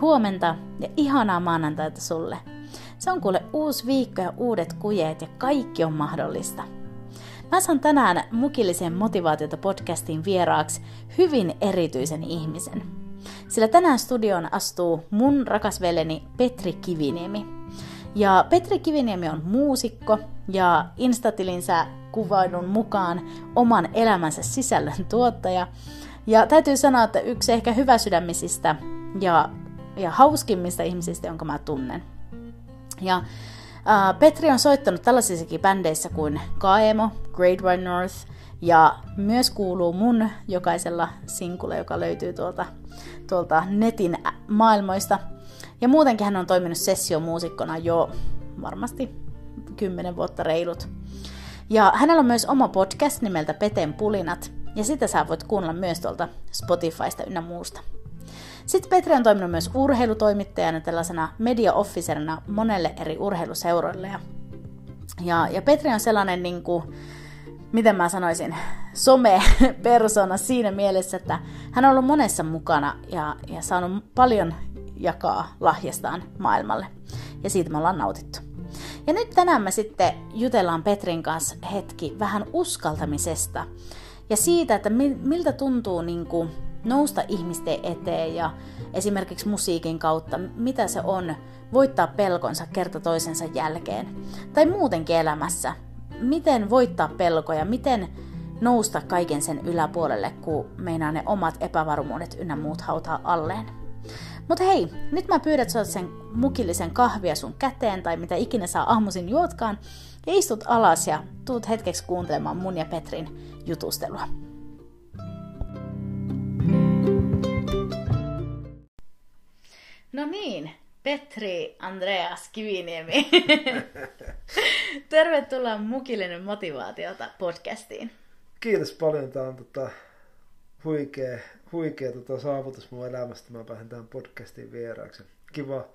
huomenta ja ihanaa maanantaita sulle. Se on kuule uusi viikko ja uudet kujeet ja kaikki on mahdollista. Mä saan tänään Mukillisen motivaatiota podcastin vieraaksi hyvin erityisen ihmisen. Sillä tänään studioon astuu mun rakas veleni Petri Kiviniemi. Ja Petri Kiviniemi on muusikko ja Instatilinsä kuvailun mukaan oman elämänsä sisällön tuottaja. Ja täytyy sanoa, että yksi ehkä hyvä sydämisistä ja, ja hauskimmista ihmisistä, jonka mä tunnen. Ja äh, Petri on soittanut tällaisissakin bändeissä kuin Kaemo, Great White North ja myös kuuluu mun jokaisella sinkulla, joka löytyy tuolta, tuolta netin maailmoista. Ja muutenkin hän on toiminut sessiomuusikkona jo varmasti kymmenen vuotta reilut. Ja hänellä on myös oma podcast nimeltä Peten pulinat, ja sitä sä voit kuunnella myös tuolta Spotifysta ynnä muusta. Sitten Petri on toiminut myös urheilutoimittajana tällaisena media-officerina monelle eri urheiluseuroille. Ja, ja, ja Petri on sellainen, niin kuin, miten mä sanoisin, some-persona siinä mielessä, että hän on ollut monessa mukana ja, ja saanut paljon jakaa lahjastaan maailmalle. Ja siitä me ollaan nautittu. Ja nyt tänään me sitten jutellaan Petrin kanssa hetki vähän uskaltamisesta ja siitä, että miltä tuntuu niin kuin nousta ihmisten eteen ja esimerkiksi musiikin kautta, mitä se on voittaa pelkonsa kerta toisensa jälkeen. Tai muutenkin elämässä, miten voittaa pelkoja, miten nousta kaiken sen yläpuolelle, kun meinaa ne omat epävarmuudet ynnä muut hautaa alleen. Mutta hei, nyt mä pyydän, että sen mukillisen kahvia sun käteen tai mitä ikinä saa aamuisin juotkaan ja istut alas ja tuut hetkeksi kuuntelemaan mun ja Petrin jutustelua. No niin, Petri Andreas Kiviniemi. Tervetuloa Mukillinen motivaatiota podcastiin. Kiitos paljon. Tämä on tota, huikea, huikea tota, saavutus mun elämästä. Mä pääsen tähän podcastiin vieraaksi. Kiva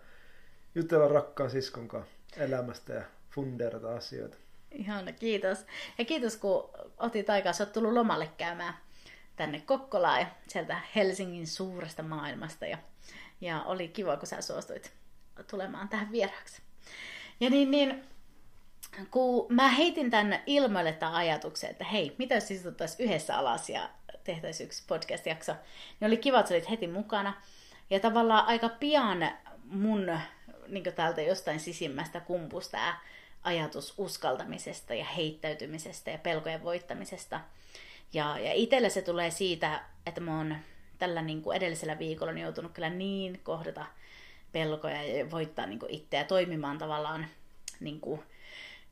jutella rakkaan siskon kanssa elämästä ja funderata asioita. Ihana, kiitos. Ja kiitos kun otit aikaa. Sä oot tullut lomalle käymään tänne Kokkolaan ja sieltä Helsingin suuresta maailmasta. Ja ja oli kiva, kun sä suostuit tulemaan tähän vieraaksi. Ja niin, niin kun mä heitin tänne ilmoille tämän ajatuksen, että hei, mitä jos istuttaisiin yhdessä alas ja tehtäisiin yksi podcast-jakso, niin oli kiva, että sä olit heti mukana. Ja tavallaan aika pian mun niin täältä jostain sisimmästä kumpus tämä ajatus uskaltamisesta ja heittäytymisestä ja pelkojen voittamisesta. Ja, ja itselle se tulee siitä, että mä oon tällä niin kuin edellisellä viikolla niin joutunut kyllä niin kohdata pelkoja ja voittaa niin kuin itseä toimimaan tavallaan niin kuin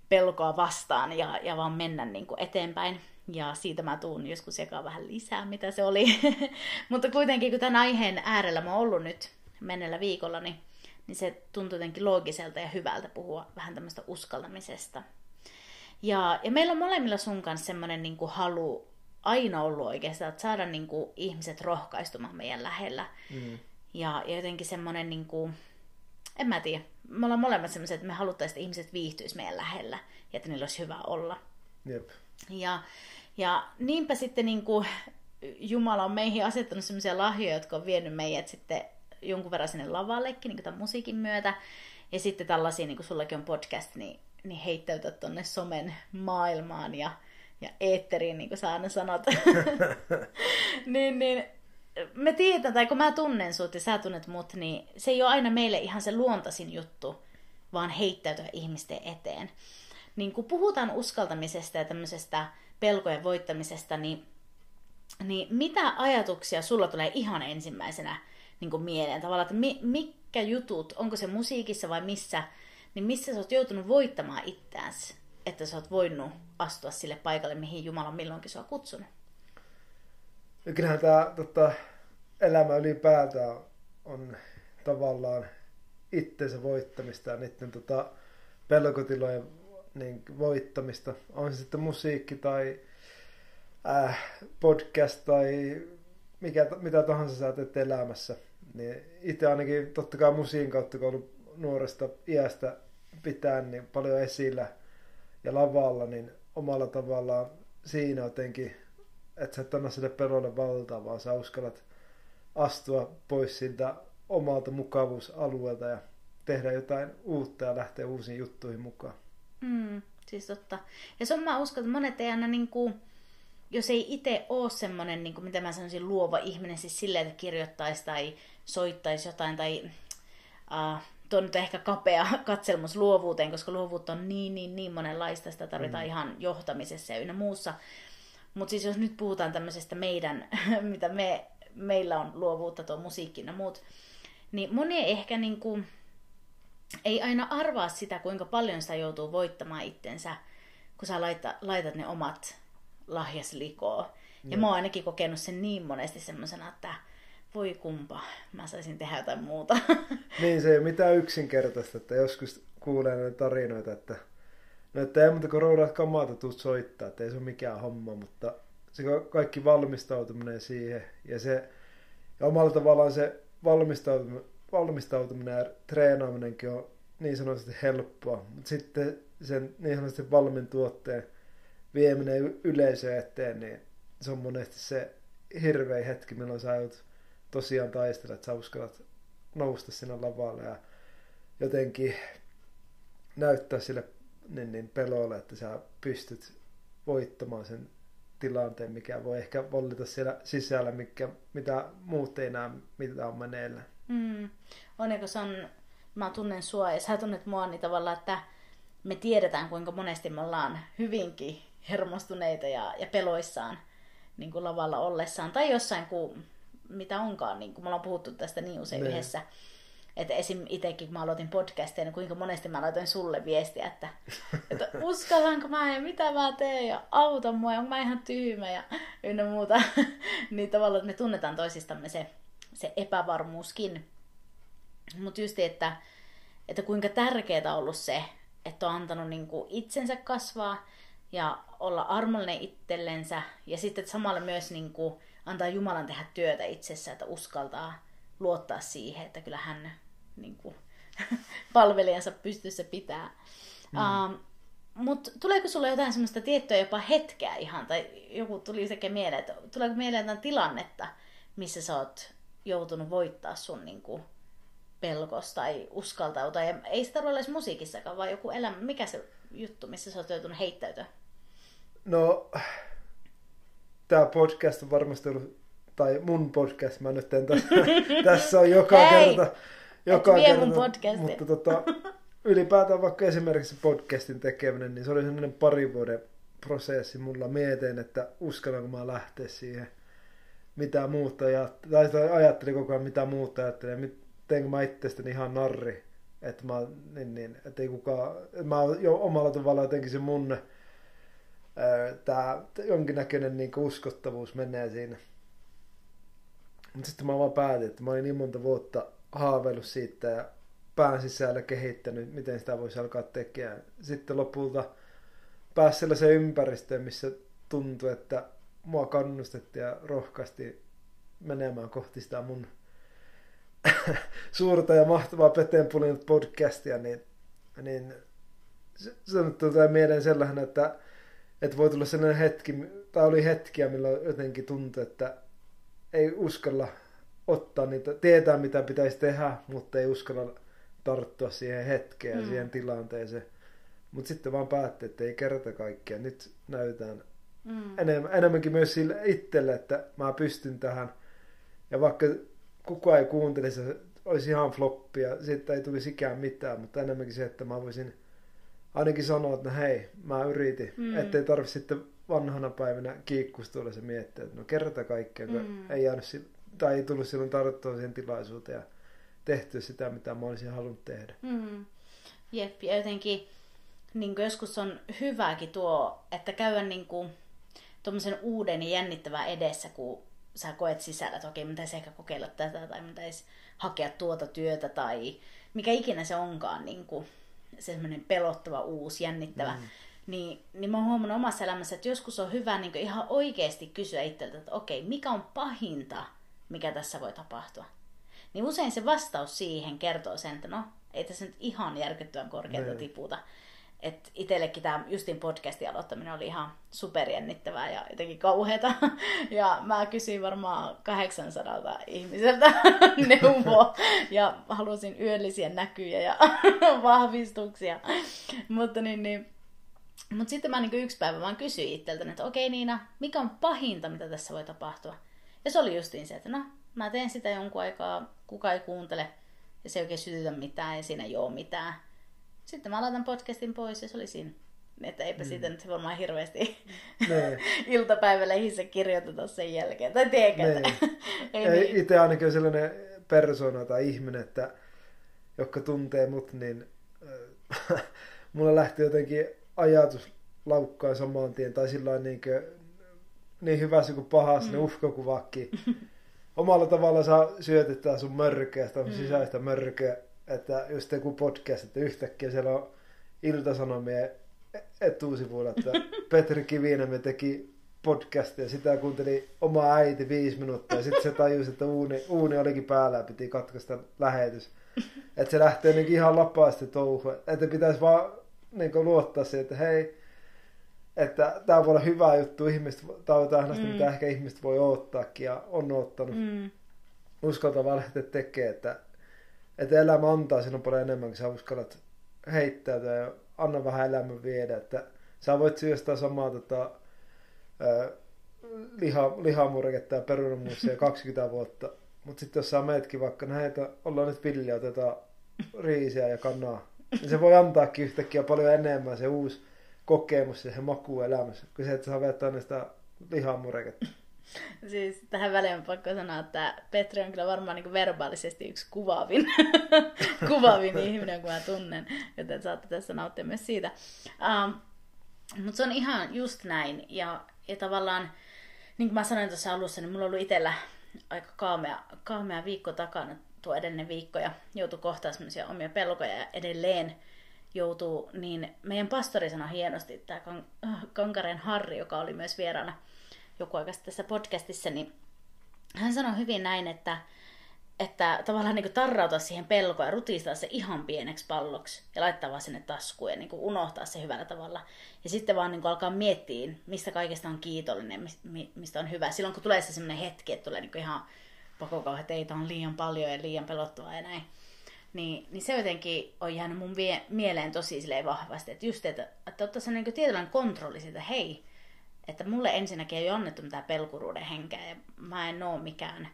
pelkoa vastaan ja, ja vaan mennä niin kuin eteenpäin. Ja siitä mä tuun joskus jakaa vähän lisää, mitä se oli. Mutta kuitenkin, kun tämän aiheen äärellä mä oon ollut nyt mennellä viikolla, niin, niin se tuntuu jotenkin loogiselta ja hyvältä puhua vähän tämmöistä uskaltamisesta. Ja, ja meillä on molemmilla sun kanssa semmoinen niin halu aina ollut oikeastaan, että saada niin kuin, ihmiset rohkaistumaan meidän lähellä. Mm. Ja, ja jotenkin semmoinen, niin kuin, en mä tiedä, me ollaan molemmat semmoiset, että me haluttaisiin, että ihmiset viihtyisi meidän lähellä ja että niillä olisi hyvä olla. Jep. Ja, ja niinpä sitten niin kuin, Jumala on meihin asettanut semmoisia lahjoja, jotka on vienyt meidät sitten jonkun verran sinne lavallekin niin tämän musiikin myötä. Ja sitten tällaisia, niin kuin sullakin on podcast, niin, niin heittäytyä tuonne somen maailmaan ja ja eetteriin, niin kuin sä aina sanot. niin, niin, me tiedetään, tai kun mä tunnen sut ja sä tunnet mut, niin se ei ole aina meille ihan se luontaisin juttu, vaan heittäytyä ihmisten eteen. Niin kun puhutaan uskaltamisesta ja tämmöisestä pelkojen voittamisesta, niin, niin mitä ajatuksia sulla tulee ihan ensimmäisenä niin kuin mieleen? Tavallaan, että mi, mitkä jutut, onko se musiikissa vai missä, niin missä sä oot joutunut voittamaan itseänsä? Että sä oot voinut astua sille paikalle, mihin Jumala milloinkin sua kutsunut? Ja kyllähän tämä tota, elämä ylipäätään on tavallaan itsensä voittamista ja niiden tota, pelkotilojen niin, voittamista. On se sitten musiikki tai äh, podcast tai mikä, mitä tahansa sä teet elämässä. Niin itse ainakin totta kai musiikin kautta, kun ollut nuoresta iästä pitää niin paljon esillä ja lavalla, niin omalla tavallaan siinä jotenkin, että sä et anna sille pelolle valtaa, vaan sä uskallat astua pois siltä omalta mukavuusalueelta ja tehdä jotain uutta ja lähteä uusiin juttuihin mukaan. Mm, siis totta. Ja se on, mä uskon, että monet ei aina niin kuin, jos ei itse ole semmoinen, niin kuin, mitä mä sanoisin, luova ihminen, siis silleen, että kirjoittaisi tai soittaisi jotain, tai uh, tuo nyt ehkä kapea katselmus luovuuteen, koska luovuutta on niin, niin, niin monenlaista, sitä tarvitaan mm. ihan johtamisessa ja ynnä muussa. Mutta siis jos nyt puhutaan tämmöisestä meidän, mitä me, meillä on luovuutta, tuo musiikki ja muut, niin moni ehkä niin kuin, ei aina arvaa sitä, kuinka paljon sitä joutuu voittamaan itsensä, kun sä laitat, laitat ne omat lahjas likoon. Ja mm. mä oon ainakin kokenut sen niin monesti semmoisena, että voi kumpa, mä saisin tehdä jotain muuta. Niin, se ei ole mitään yksinkertaista, että joskus kuulee tarinoita, että no, että ei muuta kuin roudat kamaata tuu soittaa, että ei se ole mikään homma, mutta se kaikki valmistautuminen siihen ja se ja omalla tavallaan se valmistautuminen, valmistautuminen ja treenaaminenkin on niin sanotusti helppoa, mutta sitten sen niin sanotusti valmin tuotteen vieminen yleisöön eteen, niin se on monesti se hirveä hetki, milloin sä joudut tosiaan taistella, että sä uskallat nousta sinne lavalle ja jotenkin näyttää sille niin, niin pelolle, että sä pystyt voittamaan sen tilanteen, mikä voi ehkä vollita siellä sisällä, mikä, mitä muut ei näe, mitä on meneillä. Mm. Onneksi se on, mä tunnen sua ja sä tunnet mua niin tavallaan, että me tiedetään kuinka monesti me ollaan hyvinkin hermostuneita ja, ja peloissaan niin kuin lavalla ollessaan tai jossain, kun mitä onkaan, niin kuin me ollaan puhuttu tästä niin usein ne. Niin. yhdessä. Että esim. itsekin, kun mä aloitin podcastia, niin kuinka monesti mä laitoin sulle viestiä, että, että uskallanko mä ja mitä mä teen ja auta mua ja onko mä ihan tyhmä ja ynnä muuta. niin tavallaan, että me tunnetaan toisistamme se, se epävarmuuskin. Mutta just, että, että kuinka tärkeää on ollut se, että on antanut niin kuin itsensä kasvaa ja olla armollinen itsellensä ja sitten samalla myös niin kuin antaa Jumalan tehdä työtä itsessä, että uskaltaa luottaa siihen, että kyllä hän niin kuin, palvelijansa pystyssä pitää. Mm. Uh, Mutta tuleeko sulle jotain semmoista tiettyä jopa hetkeä ihan, tai joku tuli sekä mieleen, että tuleeko mieleen jotain tilannetta, missä sä oot joutunut voittaa sun niin kuin, pelkos tai uskaltautua. Ja ei sitä ole edes musiikissakaan, vaan joku elämä. Mikä se juttu, missä sä oot joutunut heittäytyä? No, tämä podcast on varmasti ollut, tai mun podcast, mä nyt en tässä, tässä on joka Hei, kerta. Joka kerta, mun podcastin. Mutta tota, ylipäätään vaikka esimerkiksi podcastin tekeminen, niin se oli sellainen pari vuoden prosessi mulla mietin, että uskallanko mä lähteä siihen mitä muuta ajattelin, tai ajattelin koko ajan mitä muuta ajattelin, teenkö mä itsestäni ihan narri, että mä, niin, niin, että ei kukaan, mä jo omalla tavalla jotenkin se mun tämä jonkinnäköinen niin uskottavuus menee siinä. Mutta sitten mä vaan päätin, että mä olin niin monta vuotta haaveillut siitä ja pään sisällä kehittänyt, miten sitä voisi alkaa tekemään. Sitten lopulta pääsi sellaiseen ympäristöön, missä tuntui, että mua kannustettiin ja rohkaasti menemään kohti sitä mun suurta ja mahtavaa Peteenpulin podcastia, niin, niin se, se tulee mieleen sellainen, että että voi tulla sellainen hetki, tai oli hetkiä, milloin jotenkin tuntui, että ei uskalla ottaa niitä, tietää mitä pitäisi tehdä, mutta ei uskalla tarttua siihen hetkeen ja mm. siihen tilanteeseen. Mutta sitten vaan päätti, että ei kerta kaikkea. Nyt näytään mm. enemmän, enemmänkin myös sille itselle, että mä pystyn tähän. Ja vaikka kukaan ei kuuntelisi, olisi ihan floppia, siitä ei tulisi ikään mitään, mutta enemmänkin se, että mä voisin – ainakin sanoa, että no hei, mä yritin. Mm. Ettei tarvitse sitten vanhana päivänä kiikkustuilla se miettiä, että no kerta kaikkea, mm. ei jäänyt, tai ei tullut silloin tarttua siihen tilaisuuteen ja tehty sitä, mitä mä olisin halunnut tehdä. Mm. Jep, ja jotenkin niin joskus on hyvääkin tuo, että käydä niin kuin, uuden ja jännittävän edessä, kun sä koet sisällä, että okei, mitä ehkä kokeilla tätä tai mitä hakea tuota työtä tai mikä ikinä se onkaan niin kuin, semmoinen pelottava, uusi, jännittävä. Mm. Niin, niin mä oon huomannut omassa elämässä, että joskus on hyvä niin ihan oikeasti kysyä itseltä, että okei, mikä on pahinta, mikä tässä voi tapahtua. Niin usein se vastaus siihen kertoo sen, että no, ei tässä nyt ihan järkyttävän korkealta niin. tiputa. Että itsellekin tämä Justin podcastin aloittaminen oli ihan superjännittävää ja jotenkin kauheata. Ja mä kysyin varmaan 800 ihmiseltä neuvoa ja halusin yöllisiä näkyjä ja vahvistuksia. Mutta niin, niin, mutta sitten mä niin yksi päivä vaan kysyin itseltäni, että okei Niina, mikä on pahinta, mitä tässä voi tapahtua? Ja se oli justiin se, että no, mä teen sitä jonkun aikaa, kuka ei kuuntele, ja se ei oikein sytytä mitään, ja siinä ei ole mitään. Sitten mä laitan podcastin pois, ja se oli siinä. Että eipä mm. siitä nyt varmaan hirveästi niin. iltapäivälehdissä kirjoiteta sen jälkeen. Tai tiedätkö, niin. ei niin. Itse ainakin sellainen persona tai ihminen, että joka tuntee mut, niin äh, mulla lähti jotenkin ajatus laukkaan saman tien, tai sillä niin, niin hyvässä kuin pahassa, mm. ne uhkakuvakin. Omalla tavalla saa syötettää sun mörkeä, sitä mm. sisäistä mörkeä, että just joku podcast, että yhtäkkiä siellä on iltasanomien etusivuilla, että Petri Kivinen teki podcastia ja sitä kuunteli oma äiti viisi minuuttia ja sitten se tajusi, että uuni, uuni olikin päällä ja piti katkaista lähetys. Että se lähtee niin ihan lapaasti touhu. Että pitäisi vaan niin luottaa siihen, että hei, että tämä voi olla hyvä juttu, ihmiset, tämä on tähdästä, mm. mitä ehkä ihmiset voi odottaakin ja on ottanut. Mm. Uskaltavaa lähteä tekemään, että, että elämä antaa sinun paljon enemmän, kun sä uskallat heittäytyä ja anna vähän elämän viedä, että sä voit syödä sitä samaa tota, liha, lihamurketta ja perunamuusia 20 vuotta, mutta sitten jos sä meetkin vaikka näitä, ollaan nyt villiä, otetaan riisiä ja kanaa, niin se voi antaakin yhtäkkiä paljon enemmän se uusi kokemus ja se maku elämässä, kuin se, että sä vetää sitä lihamurketta. Siis tähän väliin on pakko sanoa, että Petri on kyllä varmaan niin verbaalisesti yksi kuvaavin, kuvaavin ihminen, kun mä tunnen, joten saatte tässä nauttia myös siitä. Um, mutta se on ihan just näin. Ja, ja tavallaan, niin kuin mä sanoin tuossa alussa, niin mulla on ollut itsellä aika kaamea, kaamea viikko takana tuo edellinen viikko ja joutui kohtaan sellaisia omia pelkoja ja edelleen joutuu, niin meidän pastori sanoi hienosti, tämä Kankaren Harri, joka oli myös vieraana joku aika tässä podcastissa, niin hän sanoi hyvin näin, että, että tavallaan niin tarrauta siihen pelkoon ja rutistaa se ihan pieneksi palloksi ja laittaa vaan sinne taskuun ja niin unohtaa se hyvällä tavalla. Ja sitten vaan niin alkaa miettiä, mistä kaikesta on kiitollinen, mistä on hyvä. Silloin kun tulee se sellainen hetki, että tulee niin ihan pakokauha, että ei, on liian paljon ja liian pelottavaa ja näin. Niin, niin se jotenkin on jäänyt mun mieleen tosi vahvasti, että just, että, että ottaa se niin tietynlainen kontrolli siitä, hei, että mulle ensinnäkin ei ole annettu mitään pelkuruuden henkeä ja mä en oo mikään,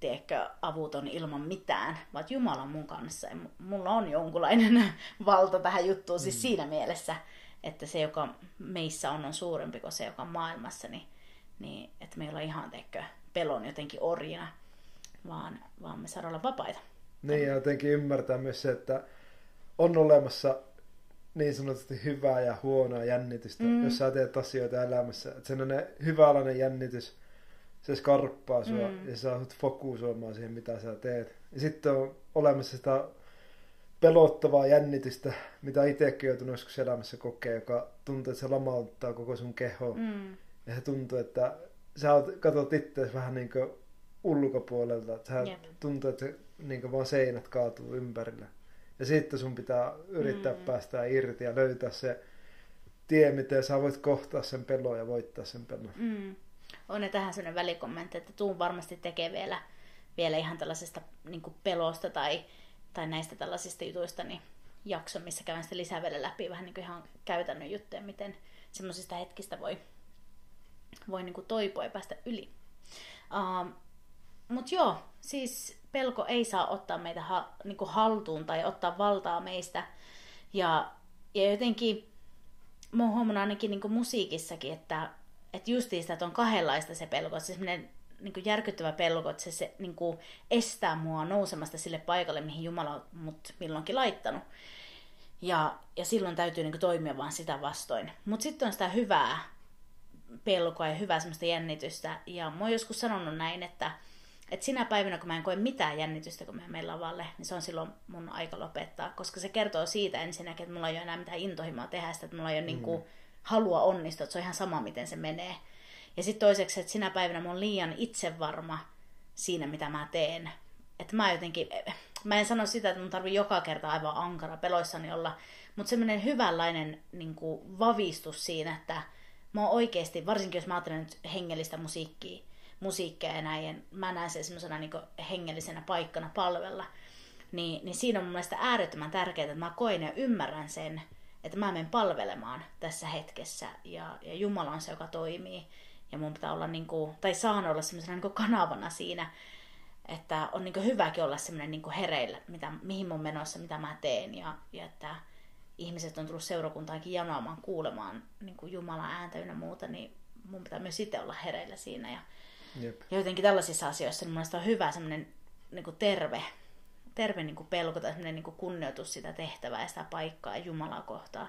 tiedätkö, avuton ilman mitään, vaan Jumala on mun kanssa ja mulla on jonkunlainen valta tähän juttuun, siis mm. siinä mielessä, että se, joka meissä on, on suurempi kuin se, joka on maailmassa, niin, niin että me ei olla ihan, tiedätkö, pelon jotenkin orjina, vaan, vaan me saadaan olla vapaita. Niin, ja jotenkin ymmärtää myös se, että on olemassa niin sanotusti hyvää ja huonoa jännitystä, mm. jos sä teet asioita elämässä. Että sellainen hyvälainen jännitys, se skarppaa sua mm. ja sä saat fokusoimaan siihen, mitä sä teet. Ja sitten on olemassa sitä pelottavaa jännitystä, mitä itsekin joutunut joskus elämässä kokea, joka tuntuu, että se lamauttaa koko sun keho. Mm. Ja se tuntuu, että sä katsot itseäsi vähän niin kuin ulkopuolelta. Että sä yep. tuntuu, että niin vaan seinät kaatuu ympärillä. Ja sitten sun pitää yrittää mm. päästä irti ja löytää se tie, miten sä voit kohtaa sen pelon ja voittaa sen pelon. Mm. On ne tähän sellainen välikommentti, että tuun varmasti tekee vielä, vielä ihan tällaisesta niin pelosta tai, tai näistä tällaisista jutuista niin jakso, missä käyn sitä lisää vielä läpi vähän niin kuin ihan käytännön juttuja, miten semmoisista hetkistä voi, voi niin kuin toipua ja päästä yli. Uh, Mutta joo, siis pelko ei saa ottaa meitä ha, niin kuin haltuun tai ottaa valtaa meistä. Ja, ja jotenkin mä oon huomannut ainakin niin kuin musiikissakin, että, että justiin että on kahdenlaista se pelko. Se semmoinen niin kuin järkyttävä pelko, että se, se niin kuin estää mua nousemasta sille paikalle, mihin Jumala on mut milloinkin laittanut. Ja, ja silloin täytyy niin kuin toimia vaan sitä vastoin. Mutta sitten on sitä hyvää pelkoa ja hyvää semmoista jännitystä. Ja mä oon joskus sanonut näin, että, että sinä päivänä, kun mä en koe mitään jännitystä, kun mä menen lavalle, niin se on silloin mun aika lopettaa. Koska se kertoo siitä ensinnäkin, että mulla ei ole enää mitään intohimoa tehdä sitä, että mulla ei ole mm. niin kuin halua onnistua, että se on ihan sama, miten se menee. Ja sitten toiseksi, että sinä päivänä mä oon liian itsevarma siinä, mitä mä teen. Että mä jotenkin, mä en sano sitä, että mun tarvii joka kerta aivan ankara peloissani olla, mutta semmoinen hyvänlainen niin kuin, vavistus siinä, että mä oon oikeasti, varsinkin jos mä ajattelen nyt hengellistä musiikkia, musiikkia ja näin, mä näen sen semmoisena niin hengellisenä paikkana palvella, niin, niin siinä on mun mielestä äärettömän tärkeää, että mä koen ja ymmärrän sen, että mä menen palvelemaan tässä hetkessä ja, ja Jumala on se, joka toimii. Ja mun pitää olla, niin kuin, tai saan olla semmoisena niin kanavana siinä, että on niin hyväkin olla semmoinen niin hereillä, mitä, mihin mun menossa, mitä mä teen. Ja, ja että ihmiset on tullut seurakuntaankin janoamaan kuulemaan niin Jumalan ääntä ynnä muuta, niin mun pitää myös itse olla hereillä siinä. Ja, Jep. ja jotenkin tällaisissa asioissa niin mun mielestä on hyvä semmoinen niin kuin terve, terve niin kuin pelko tai semmoinen niin kuin kunnioitus sitä tehtävää ja sitä paikkaa Jumalaa kohtaan.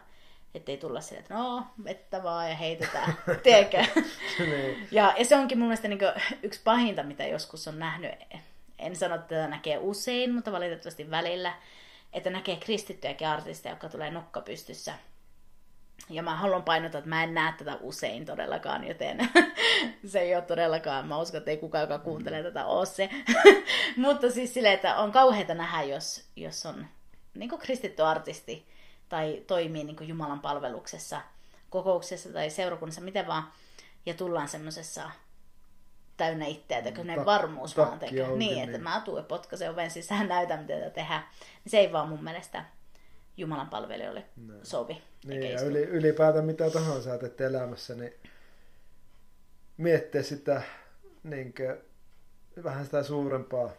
Että ei tulla sille, että no, vettä vaan ja heitetään, tiedätkö? niin. ja, ja se onkin mun mielestä niin yksi pahinta, mitä joskus on nähnyt. En sano, että tätä näkee usein, mutta valitettavasti välillä että näkee kristittyjäkin artisteja, jotka tulee nokka pystyssä. Ja mä haluan painottaa, että mä en näe tätä usein todellakaan, joten se ei ole todellakaan, mä uskon, että ei kukaan, joka kuuntelee tätä, ole se. Mutta siis silleen, että on kauheita nähdä, jos, jos on niin kristitty artisti tai toimii niin Jumalan palveluksessa, kokouksessa tai seurakunnassa, miten vaan, ja tullaan semmoisessa täynnä itseä, että Ta- varmuus vaan tekee. Niin, niin, että mä tuun potkaisen oven sisään, näytän mitä tehdään. Niin se ei vaan mun mielestä Jumalan palvelijoille no. sovi. Niin, ja yli, ylipäätään mitä tahansa teet elämässä, niin miettiä sitä niin kuin, vähän sitä suurempaa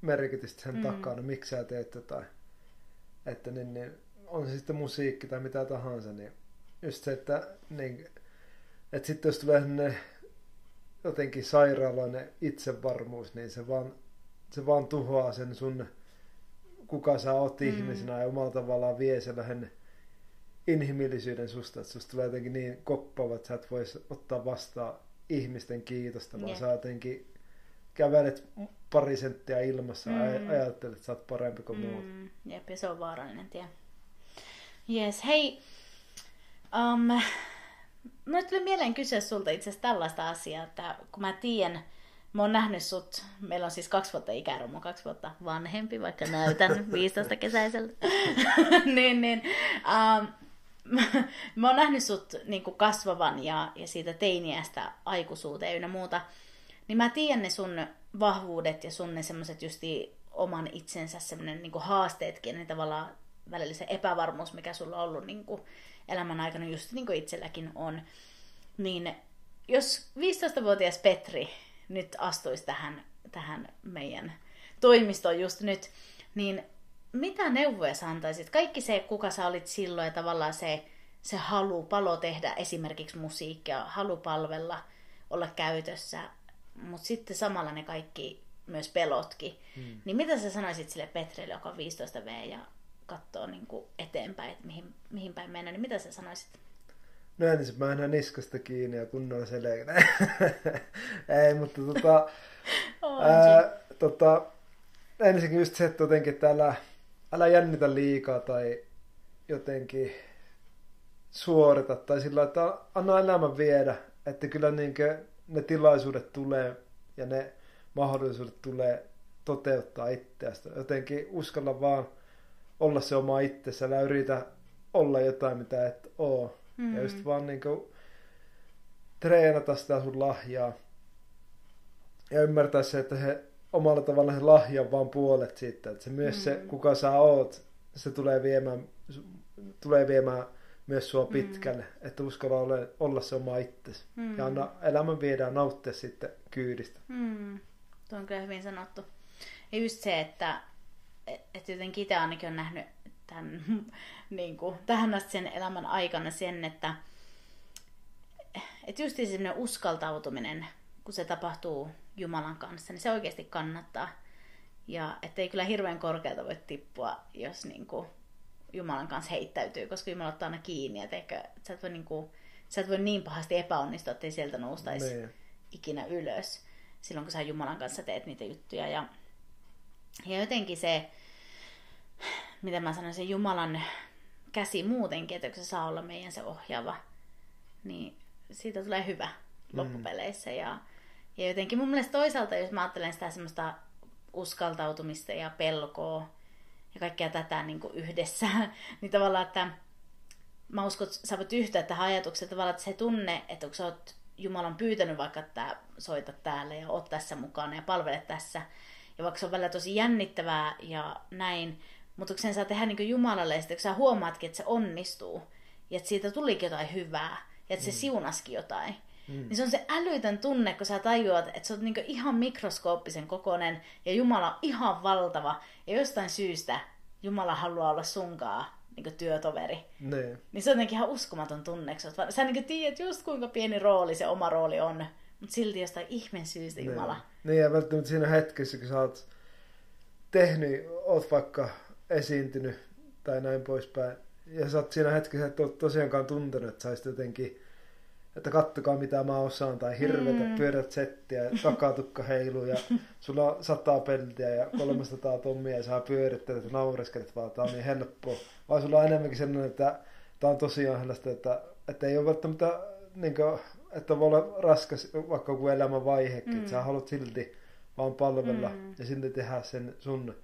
merkitystä sen mm. takana, miksi sä teet jotain. Että niin, niin, on se sitten musiikki tai mitä tahansa, niin just se, että, niin, että sitten jos tulee ne jotenkin sairaalainen itsevarmuus, niin se vaan, se vaan tuhoaa sen sun, kuka sä oot mm. ihmisenä ja omalla tavallaan vie sen lähden inhimillisyyden susta, että susta tulee jotenkin niin koppava, että sä et vois ottaa vastaan ihmisten kiitosta, vaan yeah. sä jotenkin kävelet pari senttiä ilmassa mm. ja ajattelet, että sä oot parempi kuin mm. muut. Jep, ja se on vaarallinen tie. Yes, hei, um, No tuli mieleen kysyä sulta itse asiassa tällaista asiaa, että kun mä tiedän, mä oon nähnyt sut, meillä on siis kaksi vuotta ikäero, mä kaksi vuotta vanhempi, vaikka näytän 15 kesäisellä. niin, niin. Um, mä oon nähnyt sut niin kuin kasvavan ja, ja siitä teiniästä aikuisuuteen ynnä muuta. Niin mä tiedän ne sun vahvuudet ja sun ne semmoset justi oman itsensä semmonen niin haasteetkin, niin tavallaan välillä se epävarmuus, mikä sulla on ollut niin kuin elämän aikana, just niin kuin itselläkin on. Niin jos 15-vuotias Petri nyt astuisi tähän, tähän meidän toimistoon just nyt, niin mitä neuvoja sä antaisit? Kaikki se, kuka sä olit silloin ja tavallaan se, se halu, palo tehdä esimerkiksi musiikkia, halu palvella, olla käytössä, mutta sitten samalla ne kaikki myös pelotkin. Hmm. Niin mitä sä sanoisit sille Petrille, joka on 15 V ja katsoo niin kuin eteenpäin, että mihin, mihin päin mennä, niin mitä sä sanoisit? No ensin mä enää niskasta kiinni ja kunnolla selkeä. Ei, mutta tota, ää, tota, ensinnäkin just se, että jotenkin, että älä, älä jännitä liikaa tai jotenkin suorita tai sillä että anna elämän viedä, että kyllä niin ne tilaisuudet tulee ja ne mahdollisuudet tulee toteuttaa itseästä. Jotenkin uskalla vaan olla se oma itsessä, älä yritä olla jotain, mitä et oo. Mm. Ja just vaan niinku treenata sitä sun lahjaa. Ja ymmärtää se, että he omalla tavalla se lahja on vaan puolet siitä. Että se myös mm. se, kuka sä oot, se tulee viemään, tulee viemään myös sua mm. pitkälle. Mm. Että uskalla olla, olla se oma itsesi. Mm. Ja anna elämän viedään nauttia sitten kyydistä. Mm. Tuo on kyllä hyvin sanottu. Ja just se, että että jotenkin itse ainakin on nähnyt tämän, niin kuin, tähän asti sen elämän aikana sen, että että just semmoinen uskaltautuminen, kun se tapahtuu Jumalan kanssa, niin se oikeasti kannattaa. Ja ettei kyllä hirveän korkealta voi tippua, jos niin kuin Jumalan kanssa heittäytyy, koska Jumala ottaa aina kiinni. Et ehkä, että sä et voi niin kuin sä et voi niin pahasti epäonnistua, ettei sieltä noustaisi Niin. ikinä ylös silloin, kun sä Jumalan kanssa teet niitä juttuja. Ja, ja jotenkin se, mitä mä sanoin, se Jumalan käsi muutenkin, että se saa olla meidän se ohjaava, niin siitä tulee hyvä loppupeleissä. Ja, ja jotenkin mun mielestä toisaalta, jos mä ajattelen sitä semmoista uskaltautumista ja pelkoa ja kaikkea tätä niin kuin yhdessä, niin tavallaan, että mä uskon, että sä voit yhtyä tähän ajatukseen tavallaan, että se tunne, että kun sä oot Jumalan pyytänyt vaikka, että soitat täällä ja oot tässä mukana ja palvelet tässä, ja vaikka se on välillä tosi jännittävää ja näin, mutta kun sen saa tehdä niin Jumalalle, ja sitten kun sä huomaatkin, että se onnistuu, ja että siitä tulikin jotain hyvää, ja että se siunaskin jotain, mm. niin se on se älytön tunne, kun sä tajuat, että sä oot niin ihan mikroskooppisen kokoinen, ja Jumala on ihan valtava, ja jostain syystä Jumala haluaa olla sunkaa niin työtoveri. Niin. Niin se on jotenkin ihan uskomaton tunne. Sä, oot- sä niin tiedät just kuinka pieni rooli se oma rooli on, mutta silti jostain ihmeen syystä Jumala. Niin, ja välttämättä siinä hetkessä, kun sä oot tehnyt, oot vaikka esiintynyt tai näin poispäin, ja sä oot siinä hetkessä, että oot tosiaankaan tuntenut, että sä jotenkin, että kattokaa mitä mä osaan, tai hirvetä, mm. pyörät settiä, takatukka heiluu, ja sulla on sataa peltiä ja 300 tommia, ja sä pyörittelet ja naureskelet vaan, tää on niin helppoa. Vai sulla on enemmänkin sellainen, että tää on tosiaan sellaista, että, että ei ole välttämättä, niin kuin, että voi olla raskas vaikka joku elämän vaihekin, mm. että sä haluat silti vaan palvella mm. ja silti tehdä sen sun,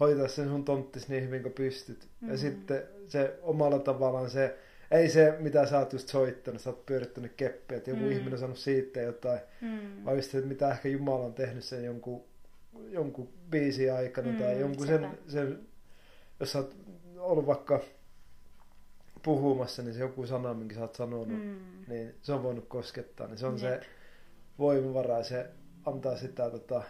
hoitaa sen sun tonttis niin hyvin kuin pystyt. Mm. Ja sitten se omalla tavallaan se, ei se mitä sä oot just soittanut, sä oot pyörittänyt keppiä, että joku mm. ihminen on sanonut siitä jotain, mm. vai just se, että mitä ehkä Jumala on tehnyt sen jonkun, jonkun biisin aikana mm, tai jonkun sen, sen, jos sä oot ollut vaikka puhumassa, niin se joku sana, minkä sä oot sanonut, mm. niin se on voinut koskettaa, niin se on Jep. se voimavara ja se antaa sitä tota,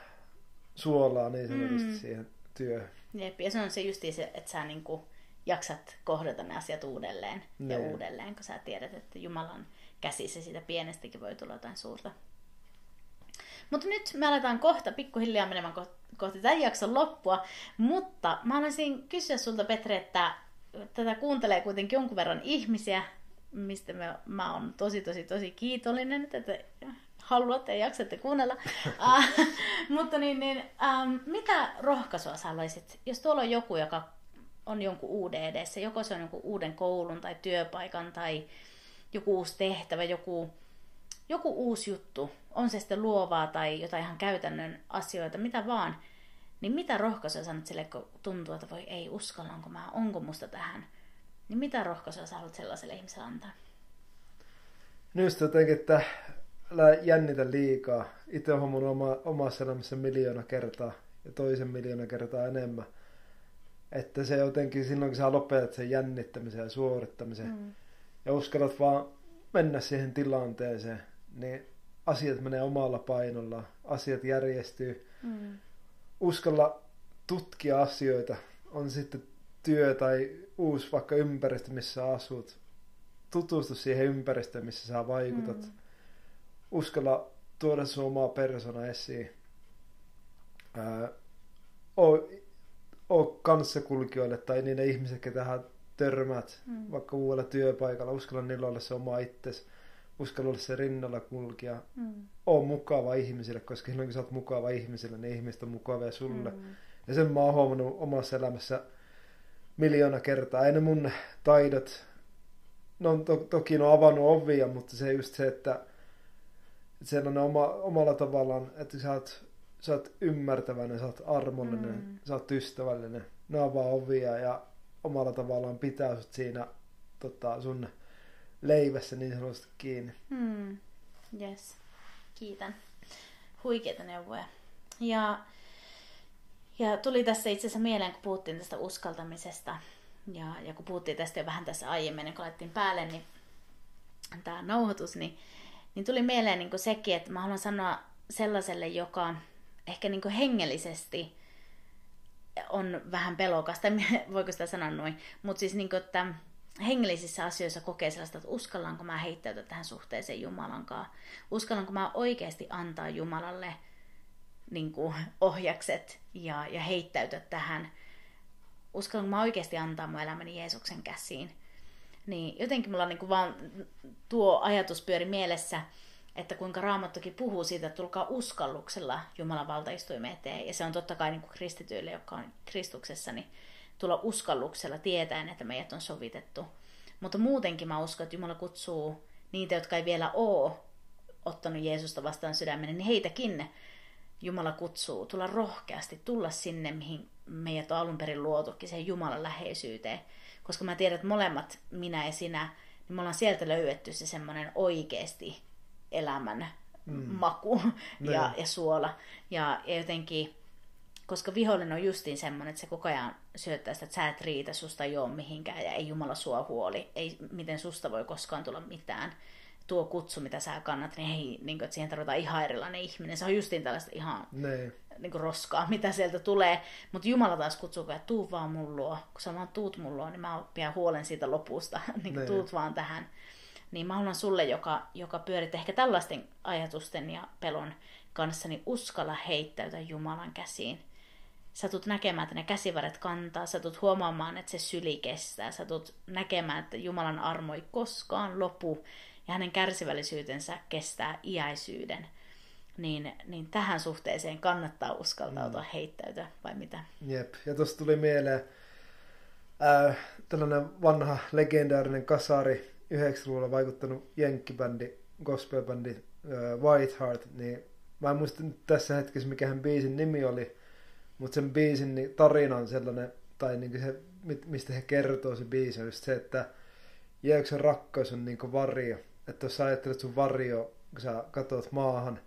suolaa niin sanotusti mm. siihen työhön. Jep, ja se on se justi se, että sä niinku jaksat kohdata ne asiat uudelleen ne. ja uudelleen, kun sä tiedät, että Jumalan käsissä siitä pienestäkin voi tulla jotain suurta. Mutta nyt me aletaan kohta pikkuhiljaa menemään kohti tämän jakson loppua, mutta mä haluaisin kysyä sulta Petri, että tätä kuuntelee kuitenkin jonkun verran ihmisiä, mistä me, mä oon tosi tosi tosi kiitollinen, että haluatte ja jaksatte kuunnella. uh, mutta niin, niin um, mitä rohkaisua sä haluaisit, jos tuolla on joku, joka on jonkun uuden edessä, joko se on jonkun uuden koulun tai työpaikan tai joku uusi tehtävä, joku, joku uusi juttu, on se sitten luovaa tai jotain ihan käytännön asioita, mitä vaan, niin mitä rohkaisua sanot sille, kun tuntuu, että voi ei, uskallanko mä, onko musta tähän, niin mitä rohkaisua sä haluat sellaiselle ihmiselle antaa? No just jotenkin, että älä jännitä liikaa. Itse olen huomannut oma, omassa elämässä miljoona kertaa ja toisen miljoona kertaa enemmän. Että se jotenkin silloin, kun sä lopetat sen jännittämisen ja suorittamisen mm. ja uskallat vaan mennä siihen tilanteeseen, niin asiat menee omalla painolla, asiat järjestyy. Mm. Uskalla tutkia asioita, on sitten työ tai uusi vaikka ympäristö, missä asut. Tutustu siihen ympäristöön, missä sä vaikutat. Mm. Uskalla tuoda sun omaa persona esiin. Ää, oo, oo kanssakulkijoille tai niille ihmisille, ketä törmät mm. vaikka uudella työpaikalla. Uskalla niillä olla se oma itsesi uskalla olla se rinnalla kulkija. Mm. Oo mukava ihmisille, koska silloin kun sä oot mukava ihmisille, niin ihmiset on mukavia sulle. Mm. Ja sen mä oon huomannut omassa elämässä miljoona kertaa. Ei ne mun taidot, no to, toki ne on avannut ovia, mutta se just se, että sellainen oma, omalla tavallaan, että sä oot, sä oot ymmärtäväinen, sä oot armollinen, mm. sä oot ystävällinen. Ne avaa ovia ja omalla tavallaan pitää sut siinä tota, sun leivässä niin sanotusti kiinni. Hmm. Yes. Kiitän. Huikeita neuvoja. Ja, ja tuli tässä itse asiassa mieleen, kun puhuttiin tästä uskaltamisesta. Ja, ja kun puhuttiin tästä jo vähän tässä aiemmin, kun laitettiin päälle, niin tämä nauhoitus, niin, niin tuli mieleen niin sekin, että mä haluan sanoa sellaiselle, joka ehkä niin hengellisesti on vähän pelokasta, voiko sitä sanoa noin, mutta siis niin kuin, että hengellisissä asioissa kokee sellaista, että uskallanko mä heittäytyä tähän suhteeseen Jumalan kanssa. Uskallanko mä oikeasti antaa Jumalalle niin kuin, ohjakset ja, ja heittäytyä tähän. Uskallanko mä oikeasti antaa mun elämäni Jeesuksen käsiin. Niin jotenkin mulla niin kuin vaan tuo ajatus pyöri mielessä, että kuinka Raamattokin puhuu siitä, että tulkaa uskalluksella Jumalan valtaistuimen eteen. Ja se on totta kai niin kuin kristityille, jotka on Kristuksessa, niin tulla uskalluksella tietäen, että meidät on sovitettu. Mutta muutenkin mä uskon, että Jumala kutsuu niitä, jotka ei vielä ole ottanut Jeesusta vastaan sydämen, niin heitäkin Jumala kutsuu tulla rohkeasti, tulla sinne, mihin meidät on alun perin luotukin, siihen Jumalan läheisyyteen. Koska mä tiedän, että molemmat, minä ja sinä, niin me ollaan sieltä löydetty se semmoinen oikeasti elämän mm. maku ja, ja suola. Ja, ja jotenkin, koska vihollinen on justiin semmoinen, että se koko ajan syöttää sitä, että sä et riitä, susta ei ole mihinkään ja ei Jumala sua huoli, ei, miten susta voi koskaan tulla mitään tuo kutsu, mitä sä kannat, niin, hei, niin kuin, että siihen tarvitaan ihan erilainen ihminen. Se on justiin tällaista ihan ne. Niin kuin roskaa, mitä sieltä tulee. Mutta Jumala taas kutsuu, että tuu vaan mun luo. Kun sä vaan tuut mun luo, niin mä pidän huolen siitä lopusta. niin kuin, tuut vaan tähän. Niin mä haluan sulle, joka, joka pyörit ehkä tällaisten ajatusten ja pelon kanssa, niin uskalla heittäytyä Jumalan käsiin. Sä tulet näkemään, että ne käsivaret kantaa, sä tulet huomaamaan, että se syli kestää, sä tulet näkemään, että Jumalan armo ei koskaan lopu, ja hänen kärsivällisyytensä kestää iäisyyden, niin, niin tähän suhteeseen kannattaa uskaltautua mm. heittäytyä, vai mitä? Jep, ja tuosta tuli mieleen ää, tällainen vanha legendaarinen kasari, 90-luvulla vaikuttanut jenkkibändi, gospelbändi Whiteheart, niin mä en muista nyt tässä hetkessä mikä hän biisin nimi oli, mutta sen biisin niin tarina on sellainen, tai niin se, mistä he kertoo se biisi, on just se, että Jeesuksen rakkaus on niin varjo, että jos sä ajattelet sun varjo, kun sä katsot maahan,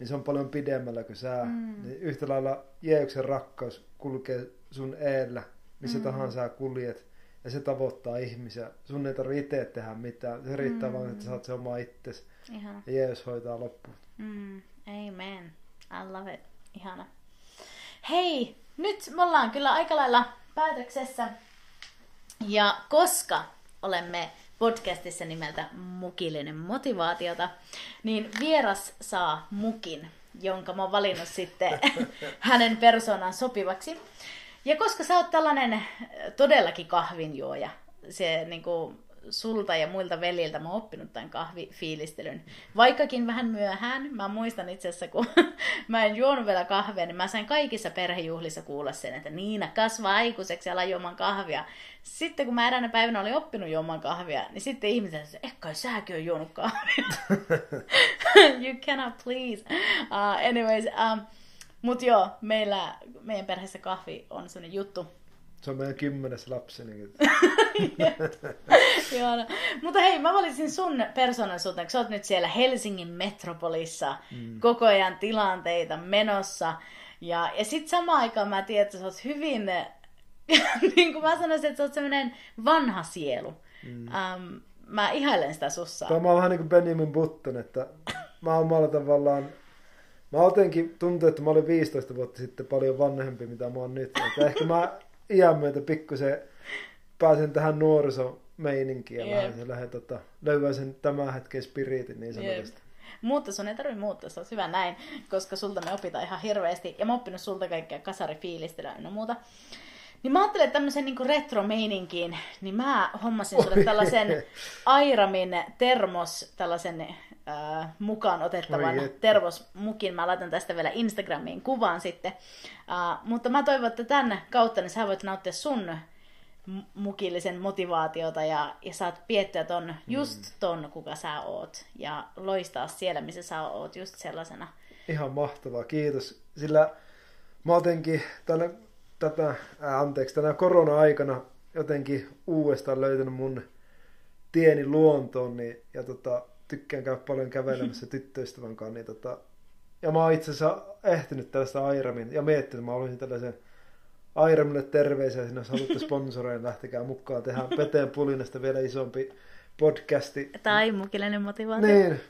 niin se on paljon pidemmällä kuin sä. Mm. Niin yhtä lailla Jeesuksen rakkaus kulkee sun eellä, missä mm. tahansa sä kuljet. Ja se tavoittaa ihmisiä. Sun ei tarvitse itse tehdä mitään. Se riittää mm. vaan, että sä oot se oma itsesi. Ja Jeesus hoitaa loppuun. Mm. Amen. I love it. Ihana. Hei, nyt me ollaan kyllä aika lailla päätöksessä. Ja koska olemme podcastissa nimeltä Mukillinen motivaatiota, niin vieras saa mukin, jonka mä oon valinnut sitten hänen persoonan sopivaksi. Ja koska sä oot tällainen todellakin kahvinjuoja, se niin kuin, sulta ja muilta veljiltä mä oon oppinut tämän kahvifiilistelyn. Vaikkakin vähän myöhään, mä muistan itse asiassa, kun mä en juonut vielä kahvia, niin mä sain kaikissa perhejuhlissa kuulla sen, että Niina kasvaa aikuiseksi ala juomaan kahvia. Sitten kun mä eräänä päivänä olin oppinut juomaan kahvia, niin sitten ihmiset että ehkä säkin on juonut kahvia. you cannot please. Uh, anyways, um, mut joo, meillä, meidän perheessä kahvi on sellainen juttu, se on meidän kymmenes lapsi. Niin... Joo, no. Mutta hei, mä valitsin sun persoonallisuuteen, kun sä oot nyt siellä Helsingin metropolissa mm. koko ajan tilanteita menossa. Ja, ja sitten samaan aikaan mä tiedän, että sä oot hyvin, niin kuin mä sanoisin, että sä oot semmoinen vanha sielu. Mm. Um, mä ihailen sitä sussa. Tämä on vähän niin kuin Benjamin Button, että mä oon omalla tavallaan Mä jotenkin tuntuu, että mä olin 15 vuotta sitten paljon vanhempi, mitä mä oon nyt. Että ehkä mä iän myötä pikkusen pääsen tähän nuorisomeininkiin ja yep. lähden, lähden tota, löydän sen tämän hetken spiriitin niin sanotusti. Yep. Mutta sun ei tarvitse muuttaa, se on hyvä näin, koska sulta me opitaan ihan hirveästi. Ja mä oon oppinut sulta kaikkea kasarifiilistelyä ja muuta. Niin mä ajattelin, että tämmöisen niin retro-meininkiin, niin mä hommasin sulle tällaisen Airamin termos, tällaisen äh, mukaan otettavan tervosmukin. Mä laitan tästä vielä Instagramiin kuvan sitten. Äh, mutta mä toivon, että tämän kautta niin sä voit nauttia sun mukillisen motivaatiota ja, ja saat piettyä ton, mm. just ton, kuka sä oot. Ja loistaa siellä, missä sä oot, just sellaisena. Ihan mahtavaa, kiitos. Sillä mä jotenkin tänä, tätä, ää, anteeksi, tänä korona-aikana jotenkin uudestaan löytänyt mun tieni luontoon, niin, ja tota, tykkään käydä paljon kävelemässä tyttöystävän kanssa, niin tota, ja mä oon itse asiassa ehtinyt tällaista Airamin, ja miettinyt, mä olisin tällaisen Airamille terveisiä, jos haluatte sponsoroida, lähtekää mukaan, tehdään Peteen Pulinasta vielä isompi podcasti. Tai mukillinen motivaatio. Niin,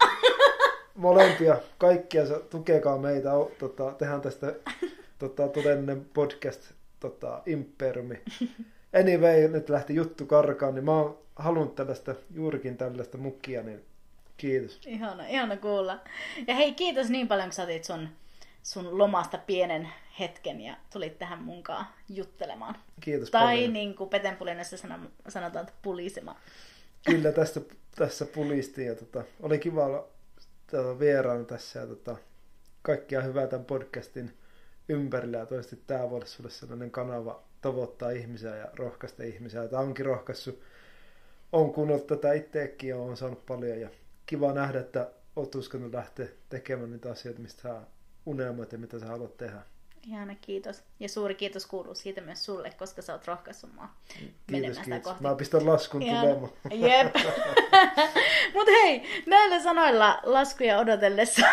molempia, kaikkia, tukekaa meitä, tota, tehdään tästä tota, todellinen podcast tota, imperiumi. Anyway, nyt lähti juttu karkaan, niin mä oon halunnut tällaista, juurikin tällaista mukkia, niin Kiitos. Ihana, ihana kuulla. Ja hei, kiitos niin paljon, kun sä sun, sun lomasta pienen hetken ja tulit tähän munkaan juttelemaan. Kiitos Tai paljon. niin kuin Petenpulinassa sanotaan, että pulisemaan. Kyllä tästä, tässä pulistiin ja tota, oli kiva olla tota, vieraana tässä ja tota, kaikkia hyvää tämän podcastin ympärillä ja toisesti tämä voisi sulle sellainen kanava tavoittaa ihmisiä ja rohkaista ihmisiä. Tämä onkin rohkaissut, on kuunnellut tätä itseäkin ja on saanut paljon ja kiva nähdä, että olet uskonut lähteä tekemään niitä asioita, mistä sä unelmoit ja mitä sä haluat tehdä. Ihana, kiitos. Ja suuri kiitos kuuluu siitä myös sulle, koska sä oot rohkaissut mua kiitos, kiitos. kohti. Mä pistän laskun tulemaan. Jep. Mut hei, näillä sanoilla laskuja odotellessa,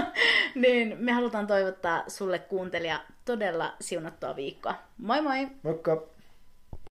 niin me halutaan toivottaa sulle kuuntelija todella siunattua viikkoa. Moi moi! Moikka!